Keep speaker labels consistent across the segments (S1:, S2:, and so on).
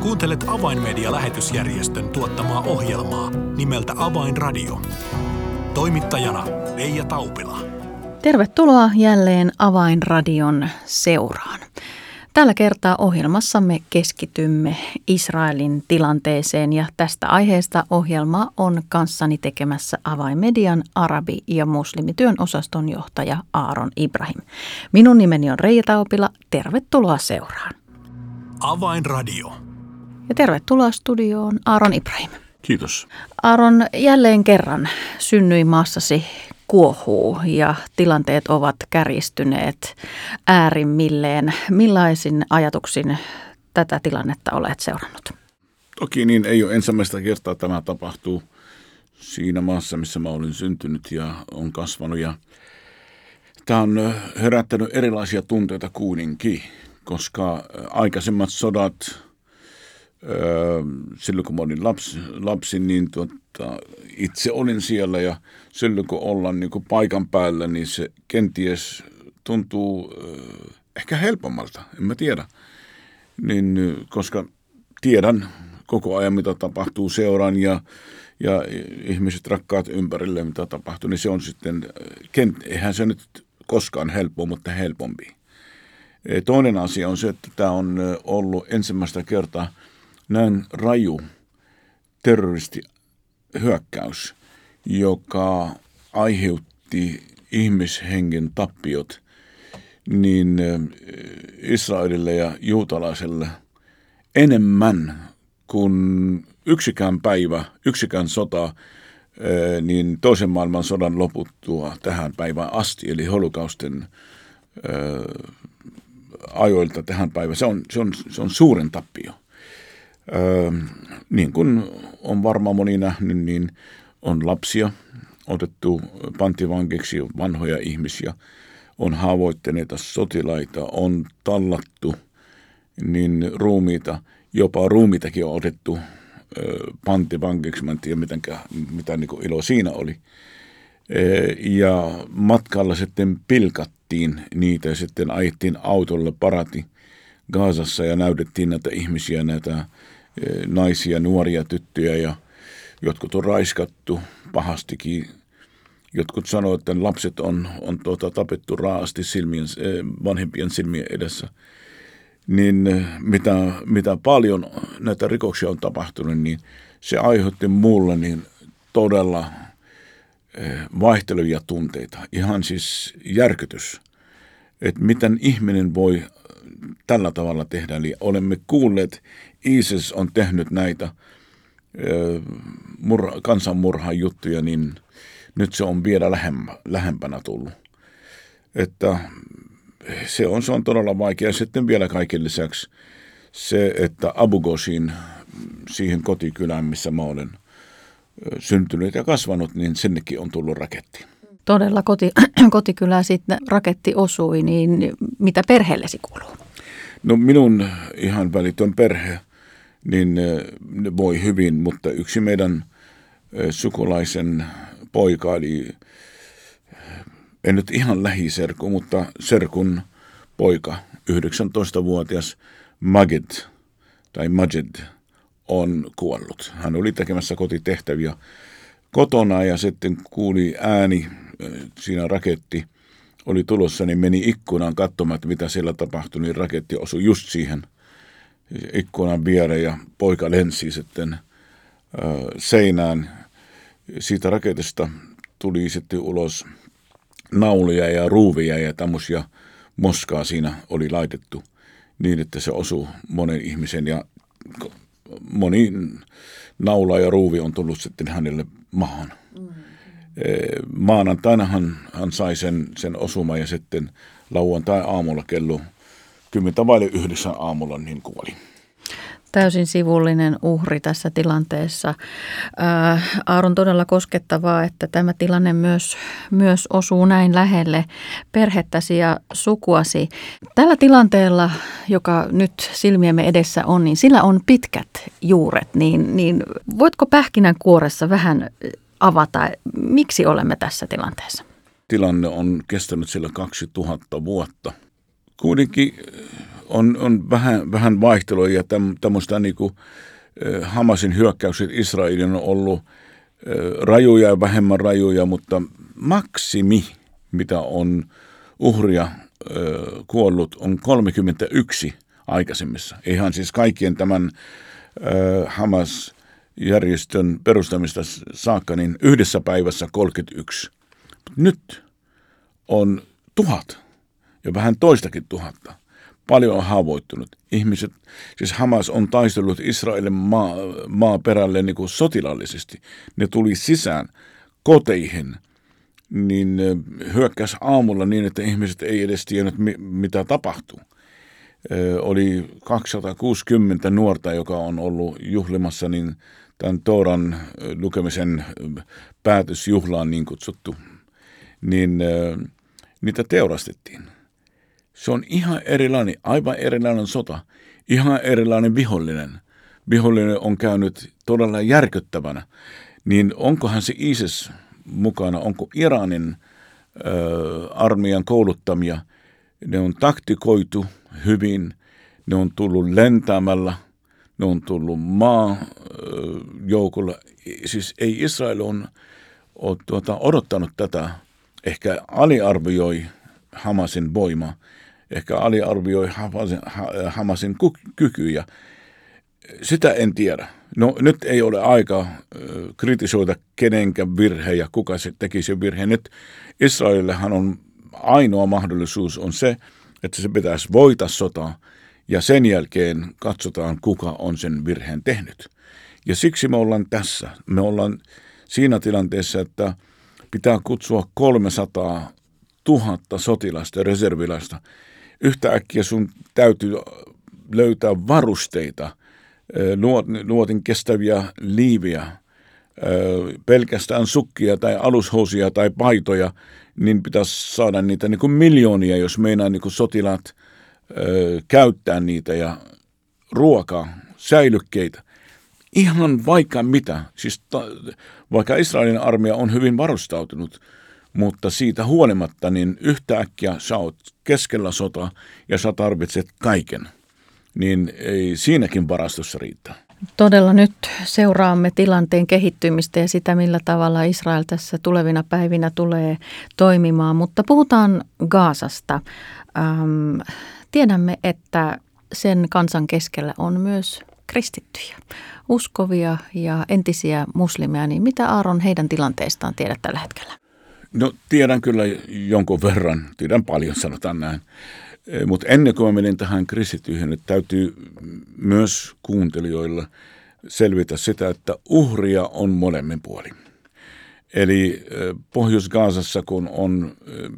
S1: Kuuntelet Avainmedia-lähetysjärjestön tuottamaa ohjelmaa nimeltä Avainradio. Toimittajana Leija Taupila.
S2: Tervetuloa jälleen Avainradion seuraan. Tällä kertaa ohjelmassamme keskitymme Israelin tilanteeseen ja tästä aiheesta ohjelma on kanssani tekemässä avainmedian arabi- ja muslimityön osaston johtaja Aaron Ibrahim. Minun nimeni on Reija Taupila. Tervetuloa seuraan.
S1: Avainradio.
S2: Ja tervetuloa studioon Aaron Ibrahim.
S3: Kiitos.
S2: Aaron, jälleen kerran synnyin maassasi kuohuu ja tilanteet ovat kärjistyneet äärimmilleen. Millaisin ajatuksin tätä tilannetta olet seurannut?
S3: Toki niin ei ole ensimmäistä kertaa tämä tapahtuu siinä maassa, missä mä olin syntynyt ja on kasvanut. Ja tämä on herättänyt erilaisia tunteita kuitenkin, koska aikaisemmat sodat, silloin kun mä olin lapsi, lapsi niin tuota, itse olin siellä ja silloin kun ollaan niin kuin paikan päällä, niin se kenties tuntuu ehkä helpommalta, en mä tiedä. Niin, koska tiedän koko ajan, mitä tapahtuu, seuraan ja, ja ihmiset rakkaat ympärille, mitä tapahtuu, niin se on sitten, eihän se nyt koskaan helppo, mutta helpompi. Toinen asia on se, että tämä on ollut ensimmäistä kertaa – näin raju terroristihyökkäys, joka aiheutti ihmishengen tappiot, niin Israelille ja juutalaiselle enemmän kuin yksikään päivä, yksikään sota, niin toisen maailman sodan loputtua tähän päivään asti, eli holokausten ajoilta tähän päivään. Se on, se on, se on suuren tappio. Öö, niin kuin on varmaan moni nähnyt, niin on lapsia otettu panttivankiksi, vanhoja ihmisiä, on haavoittuneita sotilaita, on tallattu niin ruumiita, jopa ruumiitakin on otettu öö, panttivankiksi, mä en tiedä mitenkä, mitä niin kuin ilo siinä oli. Öö, ja matkalla sitten pilkattiin niitä ja sitten ajettiin autolle parati Gaasassa ja näytettiin näitä ihmisiä, näitä naisia, nuoria tyttöjä ja jotkut on raiskattu pahastikin. Jotkut sanoo, että lapset on, on tuota, tapettu raasti silmien, vanhempien silmien edessä. Niin mitä, mitä paljon näitä rikoksia on tapahtunut, niin se aiheutti mulle niin todella vaihtelevia tunteita. Ihan siis järkytys, että miten ihminen voi tällä tavalla tehdä. Eli olemme kuulleet ISIS on tehnyt näitä murha, kansanmurhan juttuja, niin nyt se on vielä lähempä, lähempänä tullut. Että se on, se on todella vaikea. Sitten vielä kaiken lisäksi se, että Abu Ghoshin, siihen kotikylään, missä mä olen syntynyt ja kasvanut, niin sinnekin on tullut raketti.
S2: Todella koti, kotikylä sitten raketti osui, niin mitä perheellesi kuuluu?
S3: No minun ihan välitön perhe niin voi hyvin, mutta yksi meidän sukulaisen poika, eli en nyt ihan lähiserku, mutta serkun poika, 19-vuotias Magid tai Majid on kuollut. Hän oli tekemässä kotitehtäviä kotona ja sitten kuuli ääni, siinä raketti oli tulossa, niin meni ikkunaan katsomaan, että mitä siellä tapahtui, niin raketti osui just siihen – ikkunan viereen ja poika lensi sitten seinään. Siitä raketista tuli sitten ulos naulia ja ruuvia ja tämmöisiä moskaa siinä oli laitettu niin, että se osuu monen ihmisen ja moni naula ja ruuvi on tullut sitten hänelle maahan. Mm. Maanantaina hän, hän sai sen, sen osuma ja sitten lauantai aamulla kello kymmentä vaille yhdeksän aamulla niin kuoli.
S2: Täysin sivullinen uhri tässä tilanteessa. Ää, äh, Aaron todella koskettavaa, että tämä tilanne myös, myös osuu näin lähelle perhettäsi ja sukuasi. Tällä tilanteella, joka nyt silmiemme edessä on, niin sillä on pitkät juuret. Niin, niin voitko pähkinän kuoressa vähän avata, miksi olemme tässä tilanteessa?
S3: Tilanne on kestänyt sillä 2000 vuotta – kuitenkin on, on vähän, vähän vaihtelua ja tämmöistä niin kuin Hamasin hyökkäykset Israelin on ollut rajuja ja vähemmän rajuja, mutta maksimi, mitä on uhria kuollut, on 31 aikaisemmissa. Ihan siis kaikkien tämän Hamas-järjestön perustamista saakka, niin yhdessä päivässä 31. Nyt on tuhat ja vähän toistakin tuhatta. Paljon on haavoittunut. Ihmiset, siis Hamas on taistellut Israelin maa, maaperälle niin kuin sotilaallisesti. Ne tuli sisään koteihin, niin hyökkäsi aamulla niin, että ihmiset ei edes tiennyt, mitä tapahtuu. Oli 260 nuorta, joka on ollut juhlimassa niin tämän Tooran lukemisen päätösjuhlaan niin kutsuttu, niin niitä teurastettiin. Se on ihan erilainen, aivan erilainen sota, ihan erilainen vihollinen. Vihollinen on käynyt todella järkyttävänä. Niin onkohan se ISIS mukana, onko Iranin ö, armeijan kouluttamia, ne on taktikoitu hyvin, ne on tullut lentämällä, ne on tullut maajoukolla. Siis ei Israel on, on tuota, odottanut tätä, ehkä aliarvioi Hamasin voima, ehkä aliarvioi Hamasin kykyjä. Sitä en tiedä. No nyt ei ole aika kritisoida kenenkä virhe ja kuka se teki sen virheen. Nyt Israelillehan on ainoa mahdollisuus on se, että se pitäisi voita sotaa ja sen jälkeen katsotaan, kuka on sen virheen tehnyt. Ja siksi me ollaan tässä. Me ollaan siinä tilanteessa, että pitää kutsua 300 000 sotilasta, reserviläistä. Yhtäkkiä sun täytyy löytää varusteita, luotin kestäviä liiviä, pelkästään sukkia tai alushousia tai paitoja, niin pitäisi saada niitä niin kuin miljoonia, jos meinaa niin kuin sotilaat käyttää niitä ja ruokaa, säilykkeitä. Ihan vaikka mitä. Siis ta, vaikka Israelin armeija on hyvin varustautunut, mutta siitä huolimatta niin yhtäkkiä sä oot keskellä sotaa ja sä tarvitset kaiken. Niin ei siinäkin varastossa riittää.
S2: Todella nyt seuraamme tilanteen kehittymistä ja sitä, millä tavalla Israel tässä tulevina päivinä tulee toimimaan. Mutta puhutaan Gaasasta. Ähm, tiedämme, että sen kansan keskellä on myös kristittyjä, uskovia ja entisiä muslimeja. Niin mitä Aaron heidän tilanteestaan tiedät tällä hetkellä?
S3: No tiedän kyllä jonkun verran, tiedän paljon sanotaan näin. Eh, Mutta ennen kuin mä menen tähän kristittyihin, että täytyy myös kuuntelijoilla selvitä sitä, että uhria on molemmin puolin. Eli eh, Pohjois-Gaasassa, kun on eh,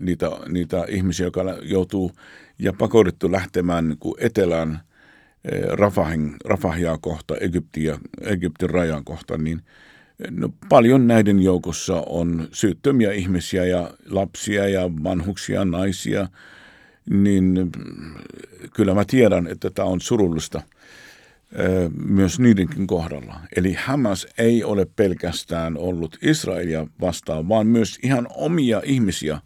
S3: niitä, niitä ihmisiä, jotka joutuu ja pakotettu lähtemään niin etelään Rafahin, Rafahia kohta, Egyptiä, Egyptin rajan kohta, niin no, paljon näiden joukossa on syyttömiä ihmisiä ja lapsia ja vanhuksia, naisia – niin kyllä mä tiedän, että tämä on surullista myös niidenkin kohdalla. Eli Hamas ei ole pelkästään ollut Israelia vastaan, vaan myös ihan omia ihmisiä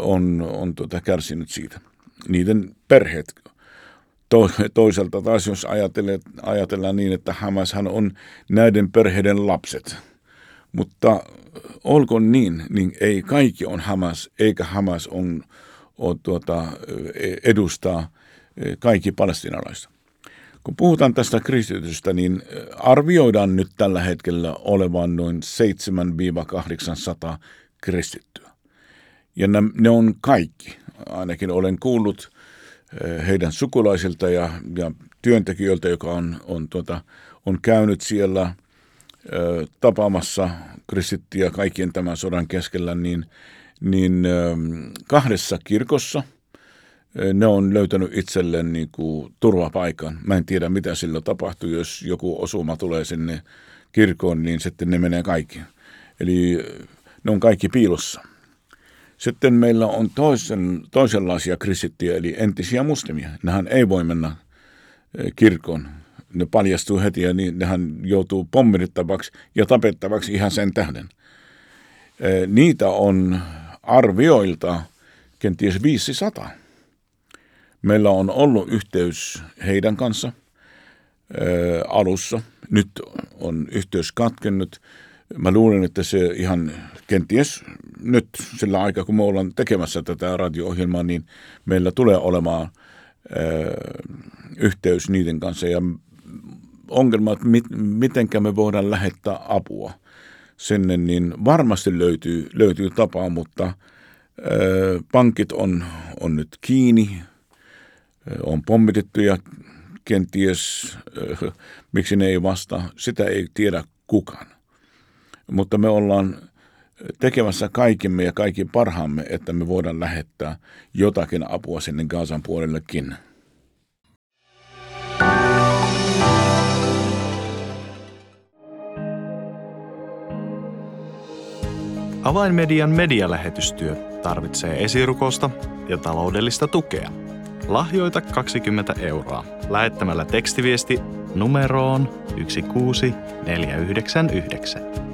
S3: on, on tuota kärsinyt siitä. Niiden perheet. Toisaalta taas jos ajatellaan, niin, että Hamashan on näiden perheiden lapset. Mutta olkoon niin, niin ei kaikki on Hamas, eikä Hamas on on tuota, edustaa kaikki palestinalaista. Kun puhutaan tästä kristitystä, niin arvioidaan nyt tällä hetkellä olevan noin 7-800 kristittyä. Ja ne, ne on kaikki. Ainakin olen kuullut heidän sukulaisilta ja, ja työntekijöiltä, joka on, on, tuota, on käynyt siellä tapaamassa kristittiä kaikkien tämän sodan keskellä, niin niin ähm, kahdessa kirkossa äh, ne on löytänyt itselleen niin kuin turvapaikan. Mä en tiedä, mitä sillä tapahtuu, jos joku osuma tulee sinne kirkkoon, niin sitten ne menee kaikki. Eli ne on kaikki piilossa. Sitten meillä on toisen, toisenlaisia kristittyjä, eli entisiä muslimia. Nehän ei voi mennä äh, kirkkoon. Ne paljastuu heti ja niin, nehän joutuu pommitettavaksi ja tapettavaksi ihan sen tähden. Niitä on arvioilta kenties 500. Meillä on ollut yhteys heidän kanssa ää, alussa. Nyt on yhteys katkennut. Mä luulen, että se ihan kenties nyt sillä aikaa, kun me ollaan tekemässä tätä radio-ohjelmaa, niin meillä tulee olemaan ää, yhteys niiden kanssa ja ongelma, että mit, mitenkä me voidaan lähettää apua sinne, niin varmasti löytyy, löytyy tapa, mutta ää, pankit on, on nyt kiinni, on pommitettu ja kenties, ää, miksi ne ei vastaa, sitä ei tiedä kukaan. Mutta me ollaan tekemässä kaikimme ja kaikki parhaamme, että me voidaan lähettää jotakin apua sinne Gaasan puolellekin.
S4: Avainmedian medialähetystyö tarvitsee esirukosta ja taloudellista tukea. Lahjoita 20 euroa lähettämällä tekstiviesti numeroon 16499.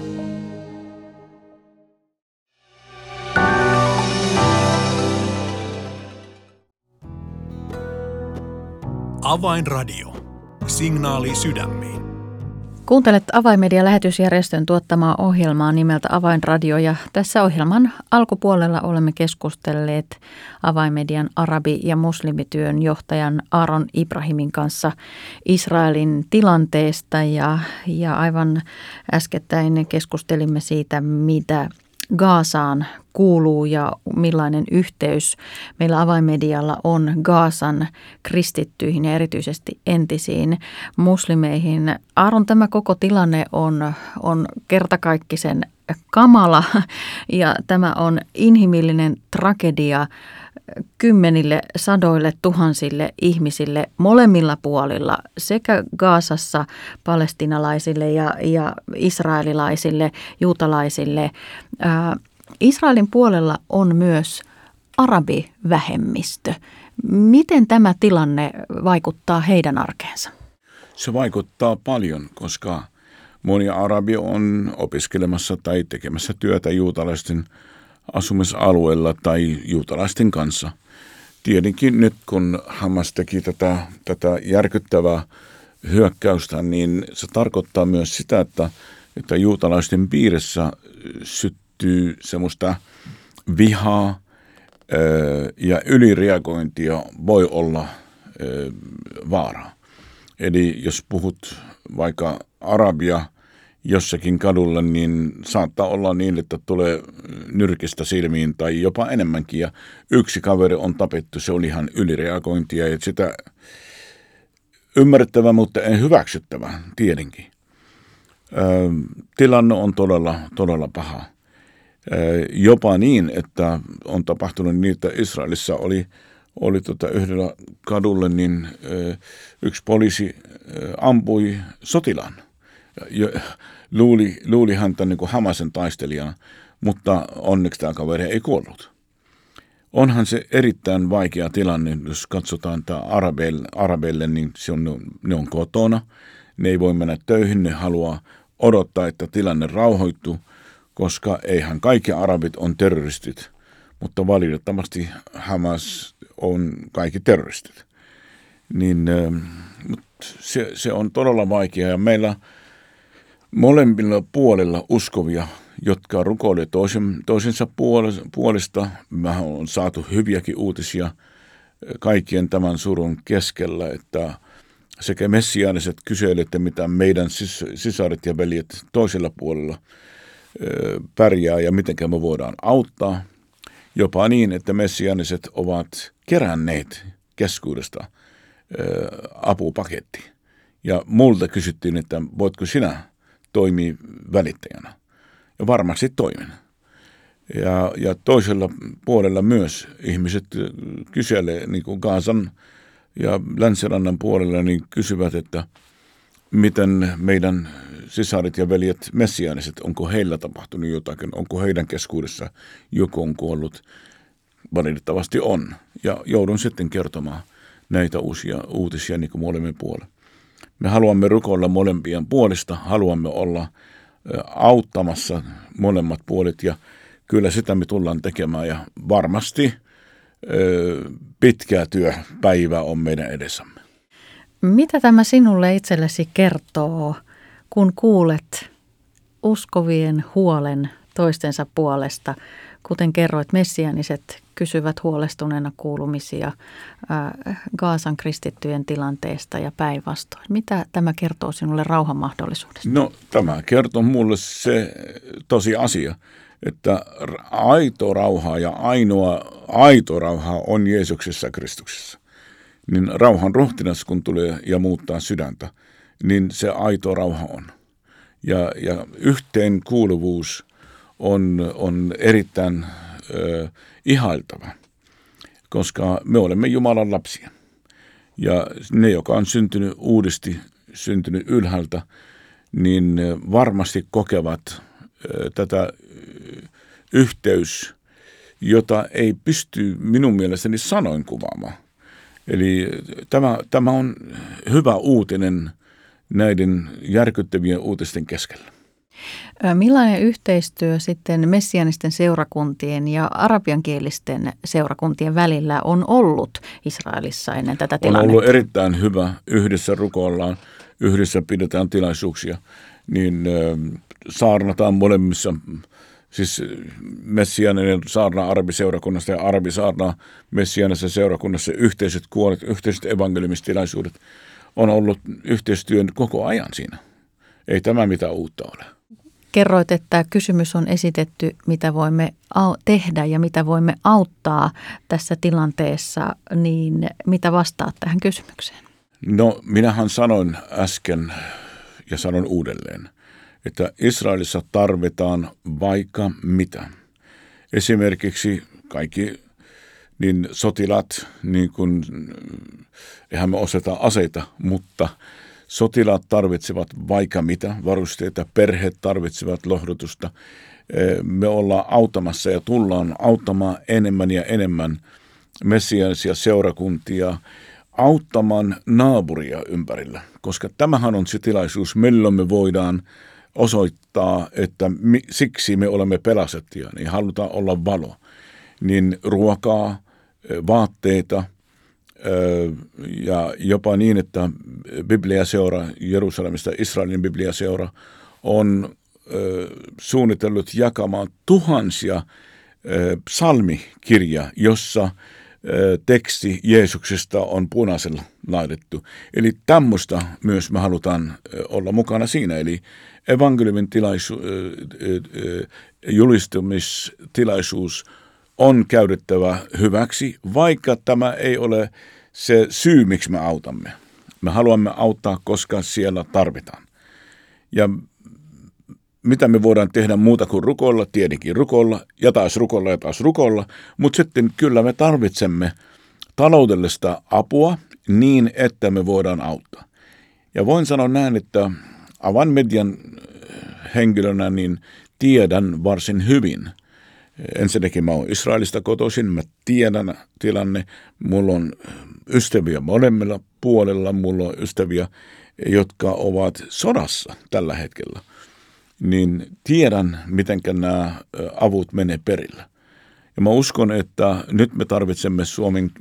S1: Avainradio. Signaali sydämiin.
S2: Kuuntelet Avaimedia lähetysjärjestön tuottamaa ohjelmaa nimeltä Avainradio ja tässä ohjelman alkupuolella olemme keskustelleet Avaimedian arabi- ja muslimityön johtajan Aaron Ibrahimin kanssa Israelin tilanteesta ja, ja aivan äskettäin keskustelimme siitä, mitä Gaasaan kuuluu ja millainen yhteys meillä avaimedialla on Gaasan kristittyihin ja erityisesti entisiin muslimeihin. Aaron, tämä koko tilanne on, on kertakaikkisen kamala ja tämä on inhimillinen tragedia kymmenille, sadoille, tuhansille ihmisille molemmilla puolilla sekä Gaasassa palestinalaisille ja, ja israelilaisille, juutalaisille. Ää, Israelin puolella on myös arabivähemmistö. Miten tämä tilanne vaikuttaa heidän arkeensa?
S3: Se vaikuttaa paljon, koska moni arabi on opiskelemassa tai tekemässä työtä juutalaisten asumisalueella tai juutalaisten kanssa. Tietenkin nyt kun Hamas teki tätä, tätä järkyttävää hyökkäystä, niin se tarkoittaa myös sitä, että, että juutalaisten piirissä syttyy semmoista vihaa ja ylireagointia voi olla vaara. Eli jos puhut vaikka arabia jossakin kadulla, niin saattaa olla niin, että tulee nyrkistä silmiin tai jopa enemmänkin. Ja yksi kaveri on tapettu, se oli ihan ylireagointia ja sitä ymmärrettävä, mutta en hyväksyttävä, tietenkin. tilanne on todella, todella paha. jopa niin, että on tapahtunut niin, että Israelissa oli, oli tota yhdellä kadulla, niin yksi poliisi ampui sotilaan. Luuli, luuli häntä niin kuin Hamasen taistelijana, mutta onneksi tämä kaveri ei kuollut. Onhan se erittäin vaikea tilanne, jos katsotaan tämä arabeille, arabeille niin se on, ne on kotona, ne ei voi mennä töihin, ne haluaa odottaa, että tilanne rauhoittuu, koska eihän kaikki arabit on terroristit, mutta valitettavasti Hamas on kaikki terroristit. Niin, se, se on todella vaikea ja meillä molemmilla puolilla uskovia, jotka rukoilevat toisen, toisensa puolesta. Vähän on saatu hyviäkin uutisia kaikkien tämän surun keskellä, että sekä messiaaniset että mitä meidän sisaret ja veljet toisella puolella pärjää ja miten me voidaan auttaa. Jopa niin, että messiaaniset ovat keränneet keskuudesta apupaketti. Ja multa kysyttiin, että voitko sinä toimii välittäjänä. Ja varmasti toimin. Ja, ja toisella puolella myös ihmiset kyselee, niin kuin Gaasan ja Länsirannan puolella, niin kysyvät, että miten meidän sisarit ja veljet messiaaniset, onko heillä tapahtunut jotakin, onko heidän keskuudessa joku on kuollut. Valitettavasti on. Ja joudun sitten kertomaan näitä uusia uutisia niin kuin molemmin puolella. Me haluamme rukoilla molempien puolista, haluamme olla auttamassa molemmat puolet ja kyllä sitä me tullaan tekemään ja varmasti pitkä työpäivä on meidän edessämme.
S2: Mitä tämä sinulle itsellesi kertoo, kun kuulet uskovien huolen toistensa puolesta? Kuten kerroit, messianiset kysyvät huolestuneena kuulumisia äh, Gaasan kristittyjen tilanteesta ja päinvastoin. Mitä tämä kertoo sinulle rauhan mahdollisuudesta?
S3: No tämä kertoo mulle se tosi asia, että aito rauha ja ainoa aito rauha on Jeesuksessa Kristuksessa. Niin rauhan ruhtinas, kun tulee ja muuttaa sydäntä, niin se aito rauha on. Ja, ja yhteen kuuluvuus on, on erittäin ö, ihailtava, koska me olemme Jumalan lapsia. Ja ne, joka on syntynyt uudesti, syntynyt ylhäältä, niin varmasti kokevat tätä yhteys, jota ei pysty minun mielestäni sanoin kuvaamaan. Eli tämä, tämä on hyvä uutinen näiden järkyttävien uutisten keskellä.
S2: Millainen yhteistyö sitten messianisten seurakuntien ja arabiankielisten seurakuntien välillä on ollut Israelissa ennen tätä tilannetta?
S3: On ollut erittäin hyvä. Yhdessä rukoillaan, yhdessä pidetään tilaisuuksia, niin saarnataan molemmissa siis messianinen saarna arabiseurakunnasta ja arabisaarna messianisessa seurakunnassa yhteiset kuolet, yhteiset evankeliumistilaisuudet on ollut yhteistyön koko ajan siinä. Ei tämä mitään uutta ole.
S2: Kerroit, että kysymys on esitetty, mitä voimme tehdä ja mitä voimme auttaa tässä tilanteessa, niin mitä vastaat tähän kysymykseen?
S3: No, minähän sanoin äsken ja sanon uudelleen – että Israelissa tarvitaan vaikka mitä. Esimerkiksi kaikki niin sotilat, niin kuin, eihän me osata aseita, mutta sotilaat tarvitsevat vaikka mitä, varusteita, perheet tarvitsevat lohdutusta. Me ollaan auttamassa ja tullaan auttamaan enemmän ja enemmän messiaisia seurakuntia, auttamaan naapuria ympärillä, koska tämähän on se tilaisuus, milloin me voidaan osoittaa, että mi, siksi me olemme pelastettuja, niin halutaan olla valo. Niin ruokaa, vaatteita ja jopa niin, että Bibliaseura Jerusalemista, Israelin Bibliaseura, on suunnitellut jakamaan tuhansia psalmikirja, jossa teksti Jeesuksesta on punaisella laitettu. Eli tämmöistä myös me halutaan olla mukana siinä. Eli evankeliumin tilaisu, julistamistilaisuus on käytettävä hyväksi, vaikka tämä ei ole se syy, miksi me autamme. Me haluamme auttaa, koska siellä tarvitaan. Ja mitä me voidaan tehdä muuta kuin rukoilla, tietenkin rukoilla, ja taas rukoilla ja taas rukoilla, mutta sitten kyllä me tarvitsemme taloudellista apua niin, että me voidaan auttaa. Ja voin sanoa näin, että avan median henkilönä niin tiedän varsin hyvin. Ensinnäkin mä oon Israelista kotoisin, mä tiedän tilanne. Mulla on ystäviä molemmilla puolella, mulla on ystäviä, jotka ovat sodassa tällä hetkellä. Niin tiedän, miten nämä avut menee perillä. Ja mä uskon, että nyt me tarvitsemme Suomen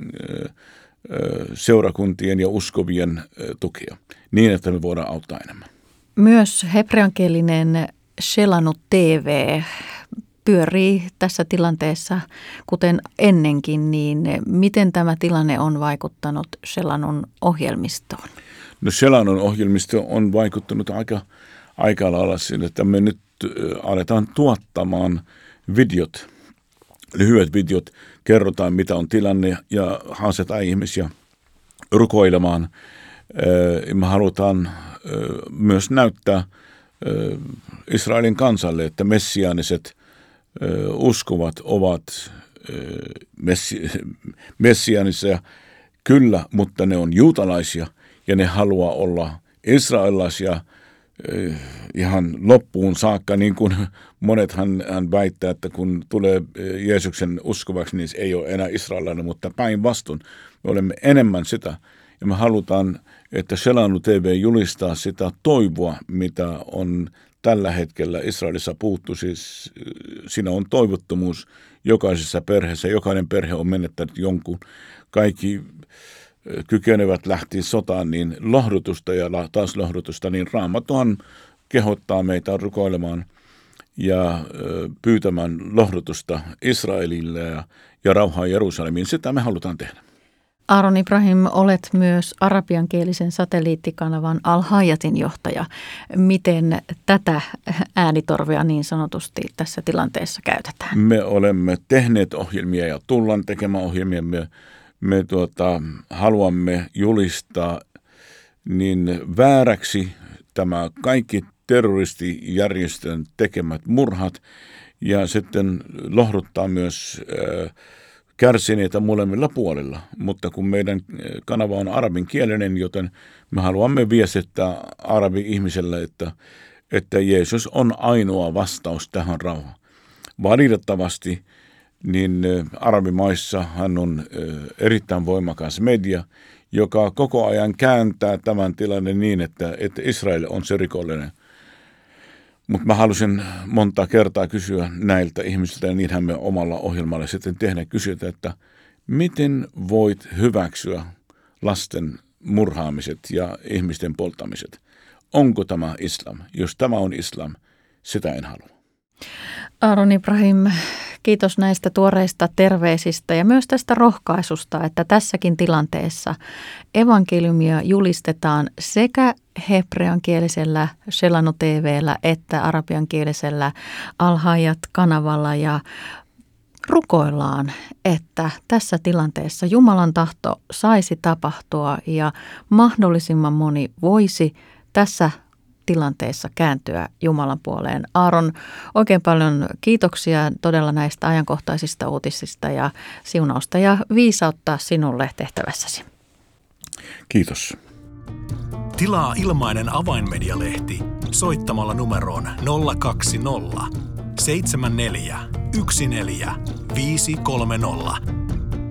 S3: seurakuntien ja uskovien tukea niin, että me voidaan auttaa enemmän.
S2: Myös hebreankielinen Shelanut TV pyörii tässä tilanteessa, kuten ennenkin, niin miten tämä tilanne on vaikuttanut Shelanun ohjelmistoon?
S3: No Shelanun ohjelmisto on vaikuttanut aika, aika lailla sille, että me nyt aletaan tuottamaan videot, lyhyet videot, kerrotaan mitä on tilanne ja haastetaan ihmisiä rukoilemaan. Me halutaan myös näyttää Israelin kansalle, että messiaaniset uskovat ovat messi, messiaanisia kyllä, mutta ne on juutalaisia ja ne haluaa olla israelaisia eh, ihan loppuun saakka, niin kuin monet hän, hän väittää, että kun tulee eh, Jeesuksen uskovaksi, niin ei ole enää israelainen, mutta päinvastoin me olemme enemmän sitä. Ja me halutaan, että Selanu TV julistaa sitä toivoa, mitä on tällä hetkellä Israelissa puuttu. Siis siinä on toivottomuus jokaisessa perheessä. Jokainen perhe on menettänyt jonkun. Kaikki kykenevät lähti sotaan, niin lohdutusta ja taas lohdutusta, niin Raamattuhan kehottaa meitä rukoilemaan ja pyytämään lohdutusta Israelille ja, ja rauhaa Jerusalemiin. Sitä me halutaan tehdä.
S2: Aaron Ibrahim, olet myös arabiankielisen satelliittikanavan Al-Hayatin johtaja. Miten tätä äänitorvea niin sanotusti tässä tilanteessa käytetään?
S3: Me olemme tehneet ohjelmia ja tullaan tekemään ohjelmia. Me, me tuota, haluamme julistaa niin vääräksi tämä kaikki terroristijärjestön tekemät murhat ja sitten lohduttaa myös äh, kärsineitä molemmilla puolilla, mutta kun meidän eh, kanava on arabinkielinen, joten me haluamme viestittää arabi-ihmiselle, että, että Jeesus on ainoa vastaus tähän rauhaan. Valitettavasti niin eh, arabimaissa hän on eh, erittäin voimakas media, joka koko ajan kääntää tämän tilanne niin, että, että Israel on se rikollinen. Mutta mä halusin monta kertaa kysyä näiltä ihmisiltä, ja niinhän me omalla ohjelmalla sitten tehdään kysyä, että miten voit hyväksyä lasten murhaamiset ja ihmisten polttamiset? Onko tämä islam? Jos tämä on islam, sitä en halua.
S2: Aaron Ibrahim, kiitos näistä tuoreista terveisistä ja myös tästä rohkaisusta, että tässäkin tilanteessa evankeliumia julistetaan sekä hebreankielisellä Shelano TVllä että arabiankielisellä Alhajat kanavalla ja rukoillaan, että tässä tilanteessa Jumalan tahto saisi tapahtua ja mahdollisimman moni voisi tässä tilanteessa kääntyä Jumalan puoleen. Aaron, oikein paljon kiitoksia todella näistä ajankohtaisista uutisista ja siunausta ja viisautta sinulle tehtävässäsi.
S3: Kiitos.
S1: Tilaa ilmainen avainmedialehti soittamalla numeroon 020 74 14